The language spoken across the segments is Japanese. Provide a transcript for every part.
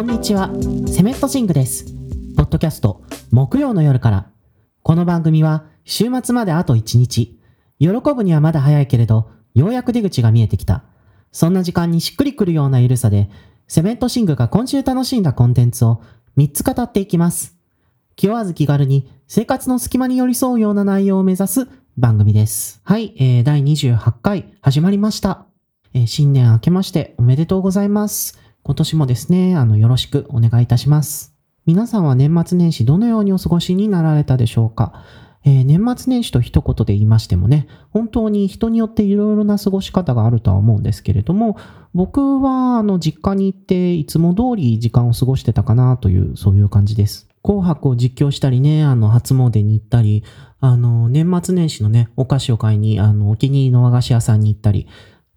こんにちは、セメットシングです。ポッドキャスト、木曜の夜から。この番組は、週末まであと1日。喜ぶにはまだ早いけれど、ようやく出口が見えてきた。そんな時間にしっくりくるような緩さで、セメントシングが今週楽しんだコンテンツを3つ語っていきます。気負わず気軽に生活の隙間に寄り添うような内容を目指す番組です。はい、えー、第28回始まりました。えー新年明けましておめでとうございます。今年もですね、あの、よろしくお願いいたします。皆さんは年末年始どのようにお過ごしになられたでしょうか？えー年末年始と一言で言いましてもね、本当に人によっていろいろな過ごし方があるとは思うんですけれども、僕はあの実家に行っていつも通り時間を過ごしてたかなという、そういう感じです。紅白を実況したりね、あの初詣に行ったり、あの年末年始のね、お菓子を買いに、あのお気に入りの和菓子屋さんに行ったり、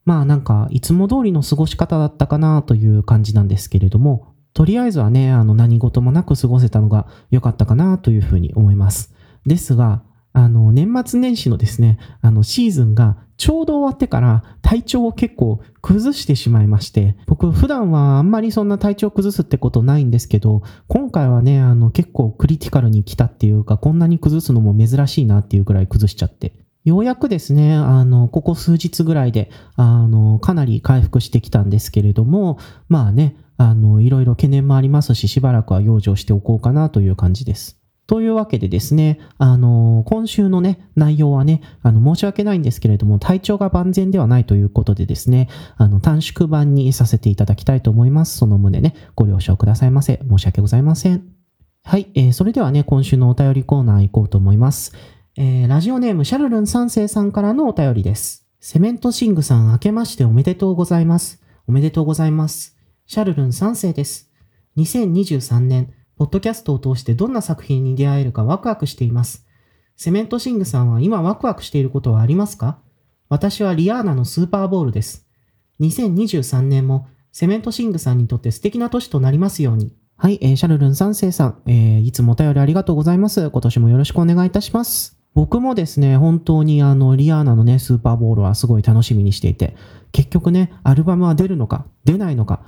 まあなんかいつも通りの過ごし方だったかなという感じなんですけれども、とりあえずはね、あの何事もなく過ごせたのが良かったかなというふうに思います。ですが、あの、年末年始のですね、あの、シーズンがちょうど終わってから体調を結構崩してしまいまして、僕普段はあんまりそんな体調崩すってことないんですけど、今回はね、あの、結構クリティカルに来たっていうか、こんなに崩すのも珍しいなっていうくらい崩しちゃって。ようやくですね、あの、ここ数日ぐらいで、あの、かなり回復してきたんですけれども、まあね、あの、いろいろ懸念もありますし、しばらくは養生しておこうかなという感じです。というわけでですね、あの、今週のね、内容はね、あの、申し訳ないんですけれども、体調が万全ではないということでですね、あの、短縮版にさせていただきたいと思います。その旨ね、ご了承くださいませ。申し訳ございません。はい、えーそれではね、今週のお便りコーナー行こうと思います。えーラジオネームシャルルン三世さんからのお便りです。セメントシングさん明けましておめでとうございます。おめでとうございます。シャルルン三世です。2023年、ポッドキャストを通してどんな作品に出会えるかワクワクしています。セメントシングさんは今ワクワクしていることはありますか？私はリアーナのスーパーボールです。2023年もセメントシングさんにとって素敵な年となりますように。はい、えーシャルルン三世さん、えーいつもお便りありがとうございます。今年もよろしくお願いいたします。僕もですね、本当にあの、リアーナのね、スーパーボールはすごい楽しみにしていて、結局ね、アルバムは出るのか、出ないのか、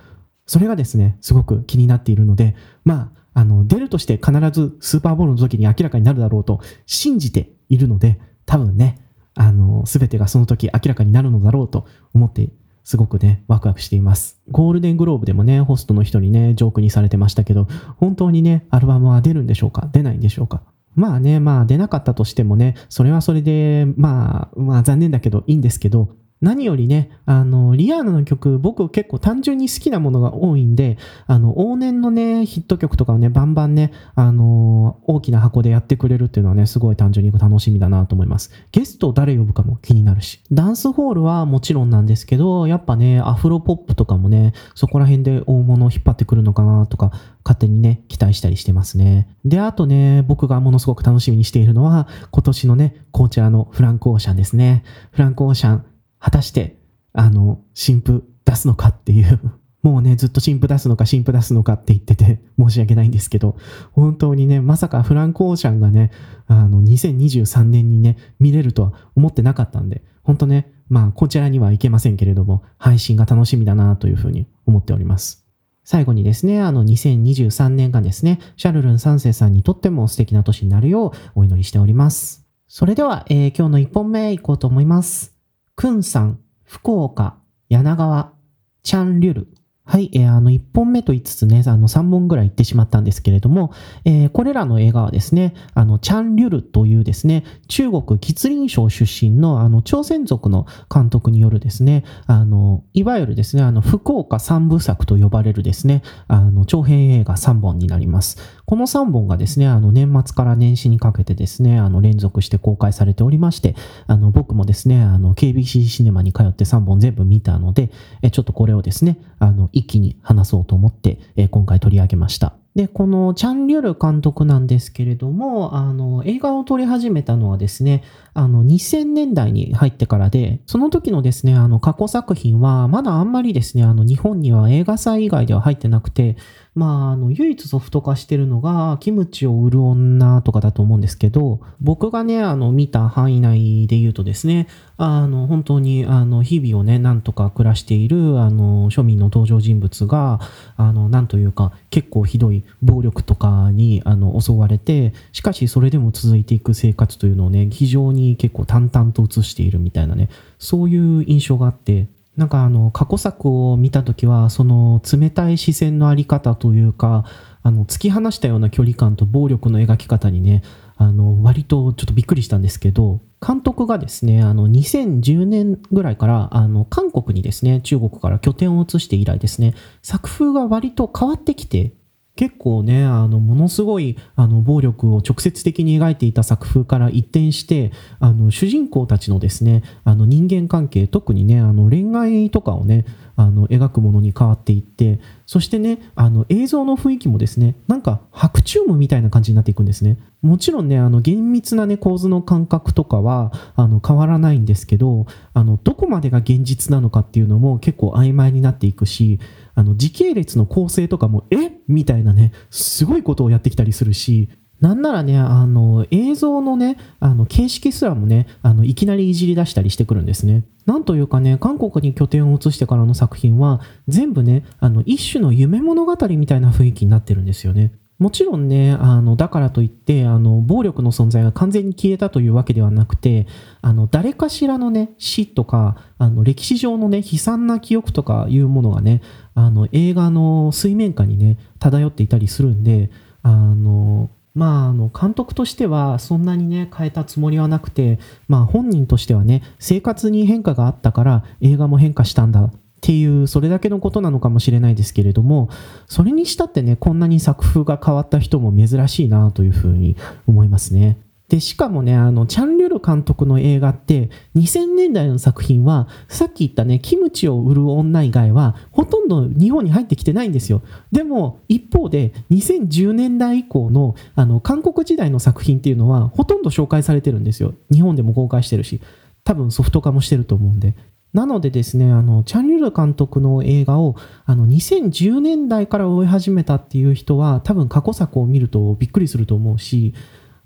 それがですね、すごく気になっているので、まあ、あの、出るとして必ずスーパーボールの時に明らかになるだろうと信じているので、多分ね、あの、すべてがその時明らかになるのだろうと思って、すごくね、ワクワクしています。ゴールデングローブでもね、ホストの人にね、ジョークにされてましたけど、本当にね、アルバムは出るんでしょうか出ないんでしょうかまあね、まあ出なかったとしてもね、それはそれで、まあ、まあ残念だけどいいんですけど、何よりね、あの、リアーナの曲、僕結構単純に好きなものが多いんで、あの、往年のね、ヒット曲とかをね、バンバンね、あの、大きな箱でやってくれるっていうのはね、すごい単純に楽しみだなと思います。ゲストを誰呼ぶかも気になるし。ダンスホールはもちろんなんですけど、やっぱね、アフロポップとかもね、そこら辺で大物を引っ張ってくるのかなとか、勝手にね、期待したりしてますね。で、あとね、僕がものすごく楽しみにしているのは、今年のね、こちらのフランクオーシャンですね。フランクオーシャン、果たして、あの、新譜出すのかっていう。もうね、ずっと新譜出すのか新譜出すのかって言ってて申し訳ないんですけど、本当にね、まさかフランクオーシャンがね、あの、2023年にね、見れるとは思ってなかったんで、本当ね、まあ、こちらには行けませんけれども、配信が楽しみだなというふうに思っております。最後にですね、あの2023年がですね、シャルルン三世さんにとっても素敵な年になるようお祈りしております。それでは、えー今日の一本目いこうと思います。くんさん、福岡、柳川、チャンリュル。はい、えーあの、1本目と言いつつね、あの、3本ぐらい行ってしまったんですけれども、えーこれらの映画はですね、あの、チャン・リュルというですね、中国吉林省出身の、あの、朝鮮族の監督によるですね、あの、いわゆるですね、あの、福岡三部作と呼ばれるですね、あの、長編映画3本になります。この3本がですね、あの、年末から年始にかけてですね、あの、連続して公開されておりまして、あの、僕もですね、あの、KBC シネマに通って3本全部見たので、ちょっとこれをですね、あの、一気に話そうと思って、今回取り上げました。で、このチャン・リュル監督なんですけれども、あの、映画を撮り始めたのはですね、あの、2000年代に入ってからで、その時のですね、あの、過去作品は、まだあんまりですね、あの、日本には映画祭以外では入ってなくて、まあ、あの、唯一ソフト化してるのが、キムチを売る女とかだと思うんですけど、僕がね、あの、見た範囲内で言うとですね、あの、本当に、あの、日々をね、なんとか暮らしている、あの、庶民の登場人物が、あの、なんというか、結構ひどい暴力とかに、あの、襲われて、しかしそれでも続いていく生活というのをね、非常に結構淡々と映しているみたいなね、そういう印象があって、なんかあの過去作を見た時はその冷たい視線の在り方というかあの突き放したような距離感と暴力の描き方にねあの割とちょっとびっくりしたんですけど監督がですねあの2010年ぐらいからあの韓国にですね中国から拠点を移して以来ですね作風が割と変わってきて結構ね、あの、ものすごい、あの、暴力を直接的に描いていた作風から一転して、あの、主人公たちのですね、あの、人間関係、特にね、あの、恋愛とかをね、あの、描くものに変わっていって、そしてね、あの、映像の雰囲気もですね、なんか、白チュームみたいな感じになっていくんですね。もちろんね、あの、厳密なね、構図の感覚とかは、あの、変わらないんですけど、あの、どこまでが現実なのかっていうのも結構曖昧になっていくし、あの、時系列の構成とかも、え？みたいなね、すごいことをやってきたりするし、なんならね、あの、映像のね、あの、形式すらもね、あの、いきなりいじり出したりしてくるんですね。なんというかね、韓国に拠点を移してからの作品は、全部ね、あの、一種の夢物語みたいな雰囲気になってるんですよね。もちろんね、あの、だからといって、あの、暴力の存在が完全に消えたというわけではなくて、あの、誰かしらのね、死とか、あの、歴史上のね、悲惨な記憶とかいうものがね、あの、映画の水面下にね、漂っていたりするんで、あの、まあ、あの、監督としてはそんなにね、変えたつもりはなくて、まあ本人としてはね、生活に変化があったから映画も変化したんだっていうそれだけのことなのかもしれないですけれどもそれにしたってねこんなに作風が変わった人も珍しいなというふうに思いますね。で、しかもね、あの、チャン・リュル監督の映画って、2000年代の作品は、さっき言ったね、キムチを売る女以外は、ほとんど日本に入ってきてないんですよ。でも、一方で、2010年代以降の、あの、韓国時代の作品っていうのは、ほとんど紹介されてるんですよ。日本でも公開してるし、多分ソフト化もしてると思うんで。なのでですね、あの、チャン・リュル監督の映画を、あの、2010年代から追い始めたっていう人は、多分過去作を見るとびっくりすると思うし、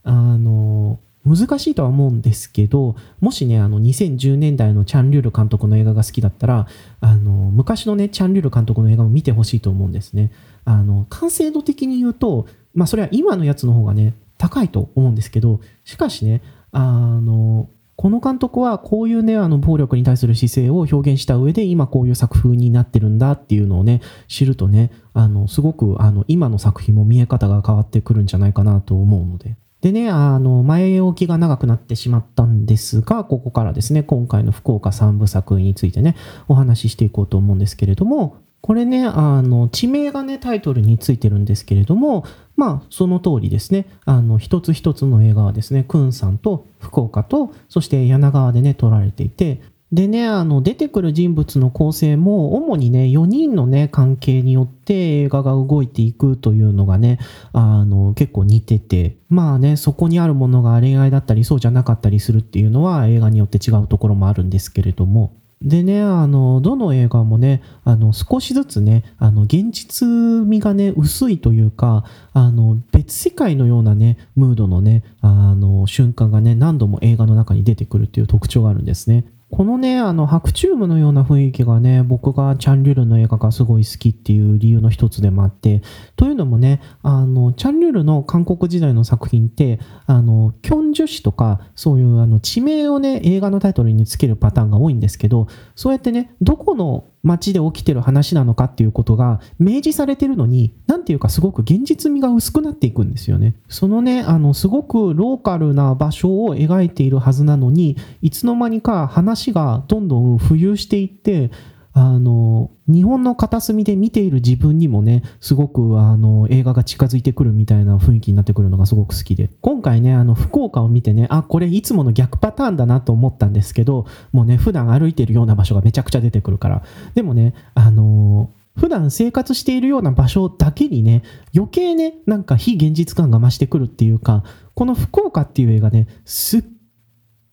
あの、難しいとは思うんですけど、もしね、あの、2010年代のチャン・リュル監督の映画が好きだったら、あの、昔のね、チャン・リュル監督の映画も見てほしいと思うんですね。あの、完成度的に言うと、まあ、それは今のやつの方がね、高いと思うんですけど、しかしね、あの、この監督はこういうね、あの暴力に対する姿勢を表現した上で今こういう作風になってるんだっていうのをね、知るとね、あの、すごくあの今の作品も見え方が変わってくるんじゃないかなと思うので。でね、あの、前置きが長くなってしまったんですが、ここからですね、今回の福岡三部作についてね、お話ししていこうと思うんですけれども、これね、あの、地名がね、タイトルについてるんですけれども、まあ、その通りですね、あの、一つ一つの映画はですね、クンさんと福岡と、そして柳川でね、撮られていて、でね、あの、出てくる人物の構成も、主にね、4人のね、関係によって映画が動いていくというのがね、あの、結構似てて、まあね、そこにあるものが恋愛だったり、そうじゃなかったりするっていうのは映画によって違うところもあるんですけれども、でね、あの、どの映画もね、あの、少しずつね、あの、現実味がね、薄いというか、あの、別世界のようなね、ムードのね、あの、瞬間がね、何度も映画の中に出てくるっていう特徴があるんですね。このね、あの、白チュームのような雰囲気がね、僕がチャン・リュルの映画がすごい好きっていう理由の一つでもあって、というのもね、あの、チャン・リュールの韓国時代の作品って、あの、キョンジュ氏とか、そういうあの地名をね、映画のタイトルにつけるパターンが多いんですけど、そうやってね、どこの街で起きてる話なのかっていうことが明示されてるのに、なんていうかすごく現実味が薄くなっていくんですよね。そのね、あの、すごくローカルな場所を描いているはずなのに、いつの間にか話がどんどん浮遊していって、あの、日本の片隅で見ている自分にもね、すごくあの映画が近づいてくるみたいな雰囲気になってくるのがすごく好きで。今回ね、あの福岡を見てね、あ、これいつもの逆パターンだなと思ったんですけど、もうね、普段歩いてるような場所がめちゃくちゃ出てくるから。でもね、あの普段生活しているような場所だけにね、余計ね、なんか非現実感が増してくるっていうか、この福岡っていう映画ね、すっ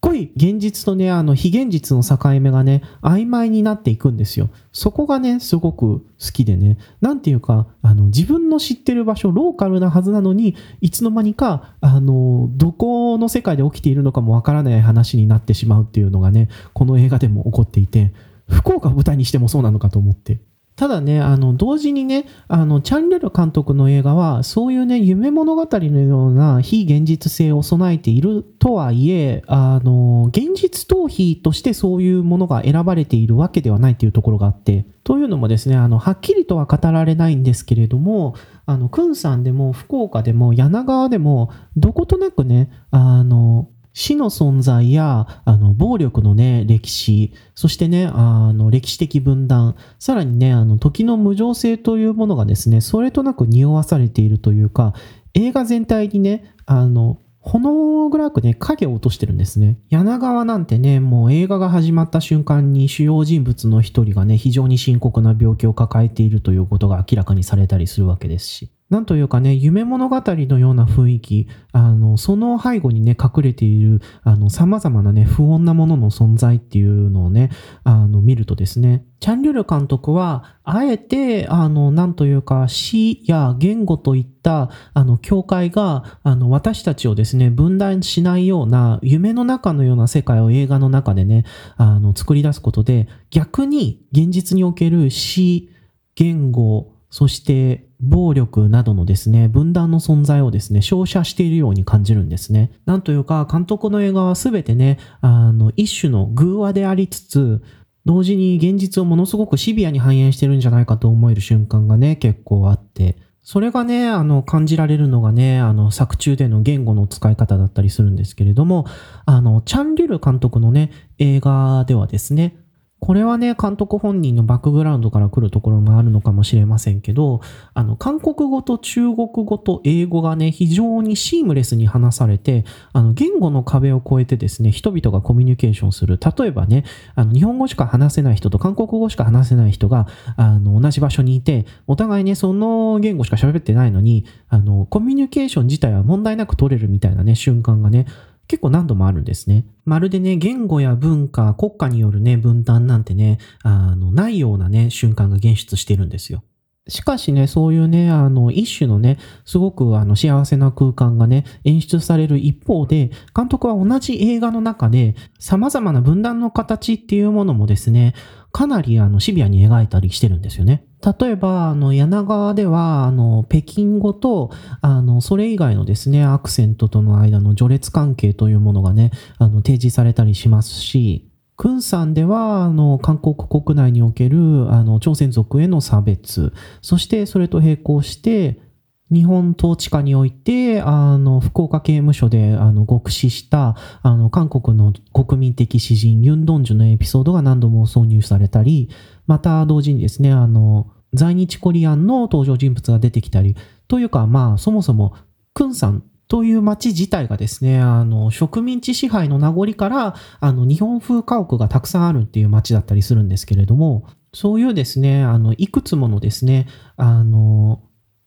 ごい現実とね、あの非現実の境目がね、曖昧になっていくんですよ。そこがね、すごく好きでね、なんていうか、あの自分の知ってる場所、ローカルなはずなのに、いつの間にか、あの、どこの世界で起きているのかもわからない話になってしまうっていうのがね、この映画でも起こっていて、福岡を舞台にしてもそうなのかと思って。ただね、あの、同時にね、あの、チャンレル監督の映画は、そういうね、夢物語のような非現実性を備えているとはいえ、あの、現実逃避としてそういうものが選ばれているわけではないというところがあって、というのもですね、あの、はっきりとは語られないんですけれども、あの、くんさんでも福岡でも柳川でも、どことなくね、あの、死の存在や、あの、暴力のね、歴史、そしてね、あの、歴史的分断、さらにね、あの、時の無常性というものがですね、それとなく匂わされているというか、映画全体にね、あの、ほの暗くね、影を落としてるんですね。柳川なんてね、もう映画が始まった瞬間に主要人物の一人がね、非常に深刻な病気を抱えているということが明らかにされたりするわけですし。なんというかね、夢物語のような雰囲気、あの、その背後にね、隠れている、あの、様々なね、不穏なものの存在っていうのをね、あの、見るとですね、チャンリュル監督は、あえて、あの、なんというか、死や言語といった、あの、境界が、あの、私たちをですね、分断しないような、夢の中のような世界を映画の中でね、あの、作り出すことで、逆に現実における死、言語、そして暴力などのですね、分断の存在をですね、照射しているように感じるんですね。なんというか、監督の映画はすべてね、あの、一種の偶話でありつつ、同時に現実をものすごくシビアに反映してるんじゃないかと思える瞬間がね、結構あって、それがね、あの、感じられるのがね、あの、作中での言語の使い方だったりするんですけれども、あの、チャン・リュル監督のね、映画ではですね、これはね、監督本人のバックグラウンドから来るところもあるのかもしれませんけど、あの、韓国語と中国語と英語がね、非常にシームレスに話されて、あの、言語の壁を越えてですね、人々がコミュニケーションする。例えばね、あの、日本語しか話せない人と韓国語しか話せない人が、あの、同じ場所にいて、お互いね、その言語しか喋ってないのに、あの、コミュニケーション自体は問題なく取れるみたいなね、瞬間がね、結構何度もあるんですね。まるでね、言語や文化、国家によるね、分断なんてね、あの、ないようなね、瞬間が現出してるんですよ。しかしね、そういうね、あの、一種のね、すごくあの幸せな空間がね、演出される一方で、監督は同じ映画の中で、様々な分断の形っていうものもですね、かなりあのシビアに描いたりしてるんですよね。例えば、あの、柳川では、あの、北京語と、あの、それ以外のですね、アクセントとの間の序列関係というものがね、あの、提示されたりしますし、クンさんでは、あの、韓国国内における、あの、朝鮮族への差別、そしてそれと並行して、日本統治下において、あの、福岡刑務所で、あの、極死した、あの、韓国の国民的詩人、ユン・ドンジュのエピソードが何度も挿入されたり、また同時にですね、あの、在日コリアンの登場人物が出てきたり、というか、まあ、そもそも、クンさんという街自体がですね、あの、植民地支配の名残から、あの、日本風家屋がたくさんあるっていう街だったりするんですけれども、そういうですね、あの、いくつものですね、あの、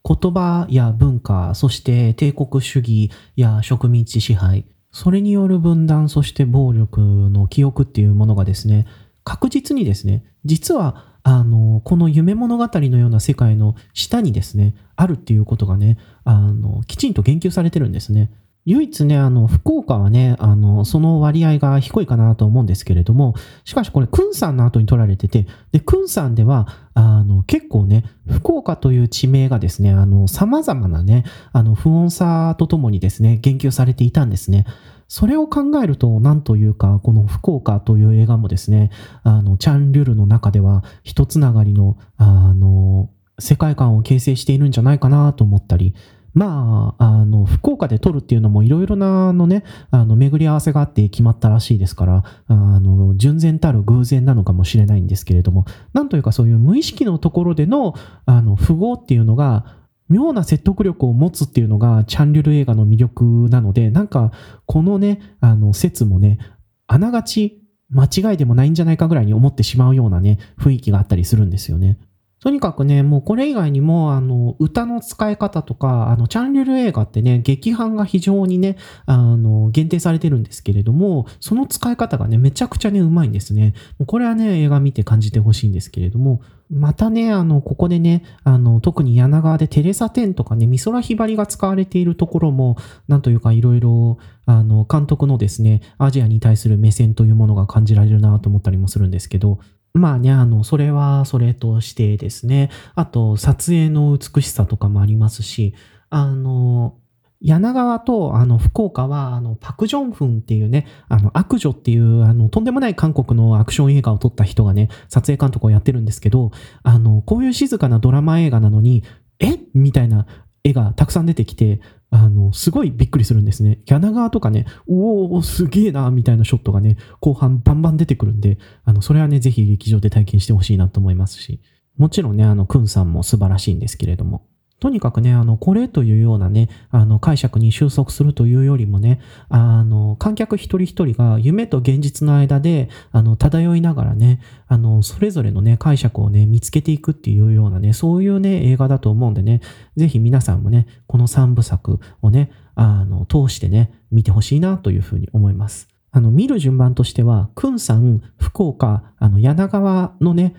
言葉や文化、そして帝国主義や植民地支配、それによる分断、そして暴力の記憶っていうものがですね、確実にですね、実は、あの、この夢物語のような世界の下にですね、あるっていうことがね、あの、きちんと言及されてるんですね。唯一ね、あの、福岡はね、あの、その割合が低いかなと思うんですけれども、しかしこれ、クンさんの後に取られてて、で、クンさんでは、あの、結構ね、福岡という地名がですね、あの、様々なね、あの、不穏さとともにですね、言及されていたんですね。それを考えると、なんというか、この福岡という映画もですね、あの、チャン・リュルの中では、一つながりの、あの、世界観を形成しているんじゃないかなと思ったり、まあ、あの、福岡で撮るっていうのもいろいろな、のね、あの、巡り合わせがあって決まったらしいですから、あの、純然たる偶然なのかもしれないんですけれども、なんというかそういう無意識のところでの、あの、符号っていうのが、妙な説得力を持つっていうのが、チャンリュル映画の魅力なので、なんか、このね、あの、説もね、あながち間違いでもないんじゃないかぐらいに思ってしまうようなね、雰囲気があったりするんですよね。とにかくね、もうこれ以外にも、あの、歌の使い方とか、あの、チャンネル映画ってね、劇版が非常にね、あの、限定されてるんですけれども、その使い方がね、めちゃくちゃね、うまいんですね。これはね、映画見て感じてほしいんですけれども、またね、あの、ここでね、あの、特に柳川でテレサテンとかね、美空ひばりが使われているところも、なんというかいろいろ、あの、監督のですね、アジアに対する目線というものが感じられるなと思ったりもするんですけど、まあね、あの、それはそれとしてですね、あと、撮影の美しさとかもありますし、あの、柳川とあの福岡はあのパク・ジョンフンっていうね、あの悪女っていうあのとんでもない韓国のアクション映画を撮った人がね、撮影監督をやってるんですけど、あの、こういう静かなドラマ映画なのに、え？みたいな絵がたくさん出てきて、あの、すごいびっくりするんですね。柳川とかね、おお、すげえな、みたいなショットがね、後半バンバン出てくるんで、あの、それはね、ぜひ劇場で体験してほしいなと思いますし、もちろんね、あの、くんさんも素晴らしいんですけれども。とにかくね、あの、これというようなね、あの、解釈に収束するというよりもね、あの、観客一人一人が夢と現実の間で、あの、漂いながらね、あの、それぞれのね、解釈をね、見つけていくっていうようなね、そういうね、映画だと思うんでね、ぜひ皆さんもね、この三部作をね、あの、通してね、見てほしいなというふうに思います。あの、見る順番としては、くんさん、福岡、あの、柳川のね、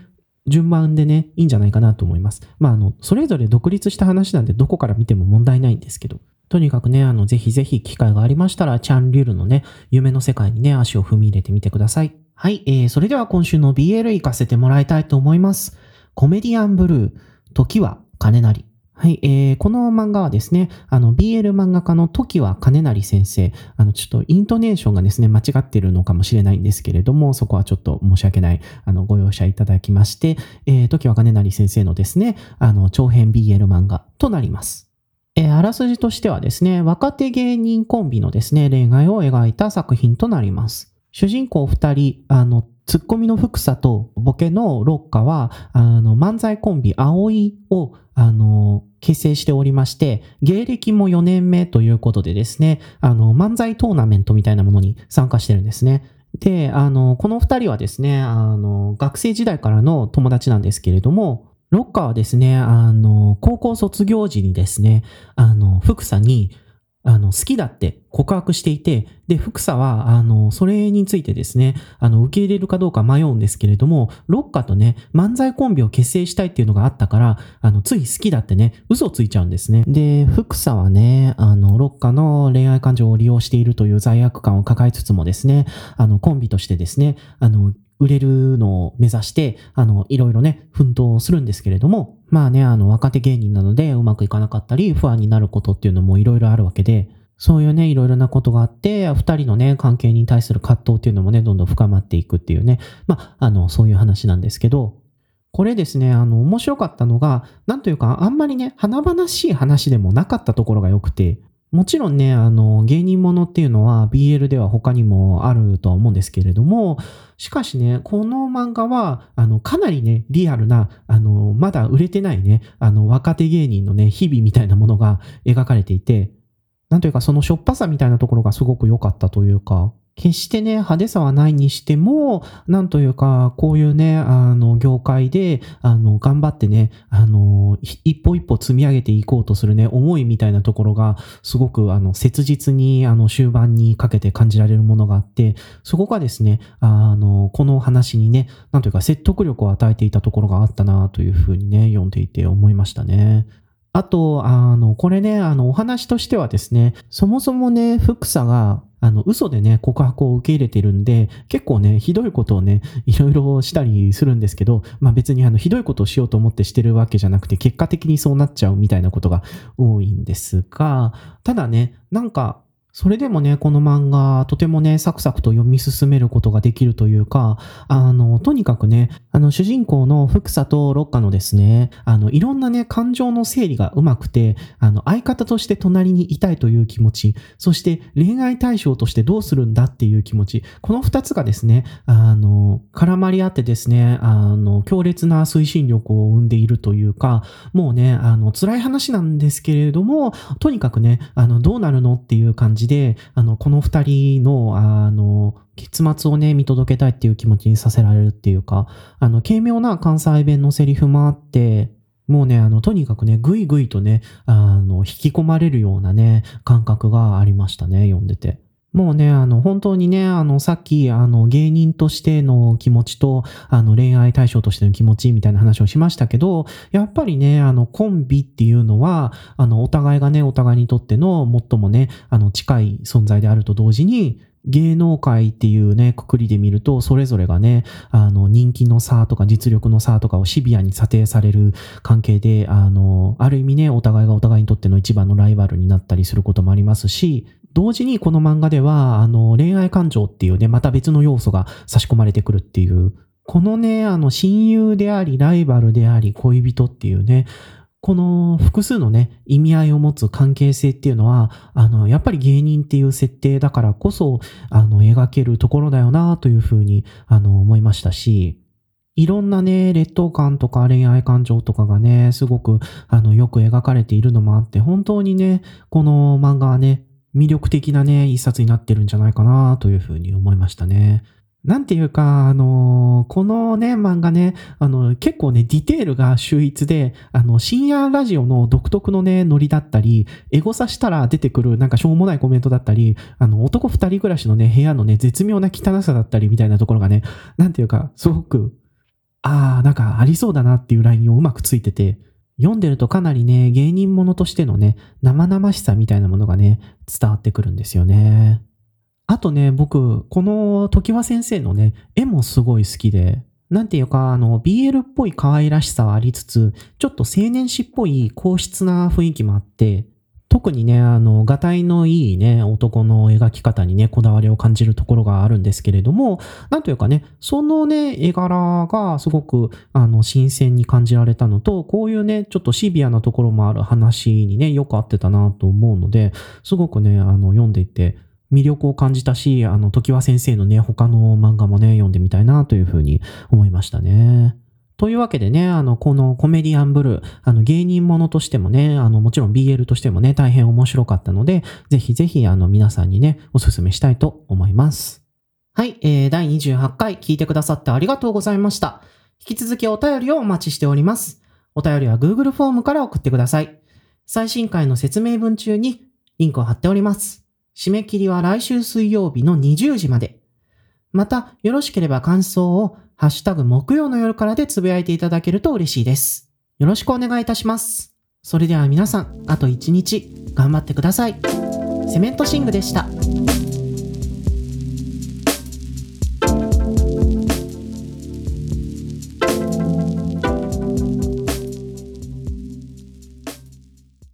順番でね、いいんじゃないかなと思います。まあ、あの、それぞれ独立した話なんで、どこから見ても問題ないんですけど、とにかくね、あの、ぜひぜひ機会がありましたら、チャンリュルのね、夢の世界にね、足を踏み入れてみてください。はい、えー、それでは今週の BL 行かせてもらいたいと思います。コメディアンブルー、時は金なり。はい、えー、この漫画はですね、あの、BL 漫画家の時は金成先生、あの、ちょっとイントネーションがですね、間違ってるのかもしれないんですけれども、そこはちょっと申し訳ない、あの、ご容赦いただきまして、えー、時は金成先生のですね、あの、長編 BL 漫画となります。えー、あらすじとしてはですね、若手芸人コンビのですね、恋愛を描いた作品となります。主人公二人、あの、ツッコミの福さとボケのロッカは、あの、漫才コンビ、葵を、あの、結成しておりまして、芸歴も4年目ということでですね、あの、漫才トーナメントみたいなものに参加してるんですね。で、あの、この二人はですね、あの、学生時代からの友達なんですけれども、ロッカーはですね、あの、高校卒業時にですね、あの、福さに、あの、好きだって告白していて、で、福佐は、あの、それについてですね、あの、受け入れるかどうか迷うんですけれども、ロッカとね、漫才コンビを結成したいっていうのがあったから、あの、つい好きだってね、嘘ついちゃうんですね。で、福佐はね、あの、ロッカの恋愛感情を利用しているという罪悪感を抱えつつもですね、あの、コンビとしてですね、あの、売れるのを目指して、あの、いろいろね、奮闘するんですけれども、まあね、あの、若手芸人なのでうまくいかなかったり、不安になることっていうのもいろいろあるわけで、そういうね、いろいろなことがあって、二人のね、関係に対する葛藤っていうのもね、どんどん深まっていくっていうね、まあ、あの、そういう話なんですけど、これですね、あの、面白かったのが、なんというか、あんまりね、華々しい話でもなかったところが良くて、もちろんね、あの、芸人ものっていうのは BL では他にもあるとは思うんですけれども、しかしね、この漫画は、あの、かなりね、リアルな、あの、まだ売れてないね、あの、若手芸人のね、日々みたいなものが描かれていて、なんというかそのしょっぱさみたいなところがすごく良かったというか、決してね、派手さはないにしても、なんというか、こういうね、あの、業界で、あの、頑張ってね、あの、一歩一歩積み上げていこうとするね、思いみたいなところが、すごく、あの、切実に、あの、終盤にかけて感じられるものがあって、そこがですね、あの、この話にね、なんというか、説得力を与えていたところがあったな、というふうにね、読んでいて思いましたね。あと、あの、これね、あの、お話としてはですね、そもそもね、福さが、あの、嘘でね、告白を受け入れてるんで、結構ね、ひどいことをね、いろいろしたりするんですけど、まあ別にあの、ひどいことをしようと思ってしてるわけじゃなくて、結果的にそうなっちゃうみたいなことが多いんですが、ただね、なんか、それでもね、この漫画、とてもね、サクサクと読み進めることができるというか、あの、とにかくね、あの、主人公の福佐と六花のですね、あの、いろんなね、感情の整理がうまくて、あの、相方として隣にいたいという気持ち、そして恋愛対象としてどうするんだっていう気持ち、この二つがですね、あの、絡まり合ってですね、あの、強烈な推進力を生んでいるというか、もうね、あの、辛い話なんですけれども、とにかくね、あの、どうなるのっていう感じじで、あの、この二人の、あの、結末をね、見届けたいっていう気持ちにさせられるっていうか、あの、軽妙な関西弁のセリフもあって、もうね、あの、とにかくね、ぐいぐいとね、あの、引き込まれるようなね、感覚がありましたね、読んでて。もうね、あの、本当にね、あの、さっき、あの、芸人としての気持ちと、あの、恋愛対象としての気持ちみたいな話をしましたけど、やっぱりね、あの、コンビっていうのは、あの、お互いがね、お互いにとっての最もね、あの、近い存在であると同時に、芸能界っていうね、くくりで見ると、それぞれがね、あの、人気の差とか実力の差とかをシビアに査定される関係で、あの、ある意味ね、お互いがお互いにとっての一番のライバルになったりすることもありますし、同時にこの漫画では、あの、恋愛感情っていうね、また別の要素が差し込まれてくるっていう、このね、あの、親友であり、ライバルであり、恋人っていうね、この複数のね、意味合いを持つ関係性っていうのは、あの、やっぱり芸人っていう設定だからこそ、あの、描けるところだよなというふうに、あの、思いましたし、いろんなね、劣等感とか恋愛感情とかがね、すごく、あの、よく描かれているのもあって、本当にね、この漫画はね、魅力的なね、一冊になってるんじゃないかなというふうに思いましたね。なんていうか、あのこのね、漫画ね、あの、結構ね、ディテールが秀逸で、あの、深夜ラジオの独特のね、ノリだったり、エゴサしたら出てくるなんかしょうもないコメントだったり、あの、男二人暮らしのね、部屋のね、絶妙な汚さだったりみたいなところがね、なんていうか、すごく、ああ、なんかありそうだなっていうラインをうまくついてて、読んでるとかなりね、芸人ものとしてのね、生々しさみたいなものがね、伝わってくるんですよね。あとね、僕、この時は先生のね、絵もすごい好きで、なんていうか、あの、BL っぽい可愛らしさはありつつ、ちょっと青年誌っぽい硬質な雰囲気もあって、特にね、あの、がたいのいいね、男の描き方にね、こだわりを感じるところがあるんですけれども、なんというかね、そのね、絵柄がすごく、あの、新鮮に感じられたのと、こういうね、ちょっとシビアなところもある話にね、よく合ってたなと思うので、すごくね、あの、読んでいて、魅力を感じたし、あの、時和先生のね、他の漫画もね、読んでみたいなというふうに思いましたね。というわけでね、あの、このコメディアンブルー、あの、芸人ものとしてもね、あの、もちろん BL としてもね、大変面白かったので、ぜひぜひ、あの、皆さんにね、お勧めしたいと思います。はい、えー、第28回聞いてくださってありがとうございました。引き続きお便りをお待ちしております。お便りは Google フォームから送ってください。最新回の説明文中にリンクを貼っております。締め切りは来週水曜日の20時まで。また、よろしければ感想をハッシュタグ木曜の夜からでつぶやいていただけると嬉しいです。よろしくお願いいたします。それでは皆さん、あと一日頑張ってください。セメントシングでした。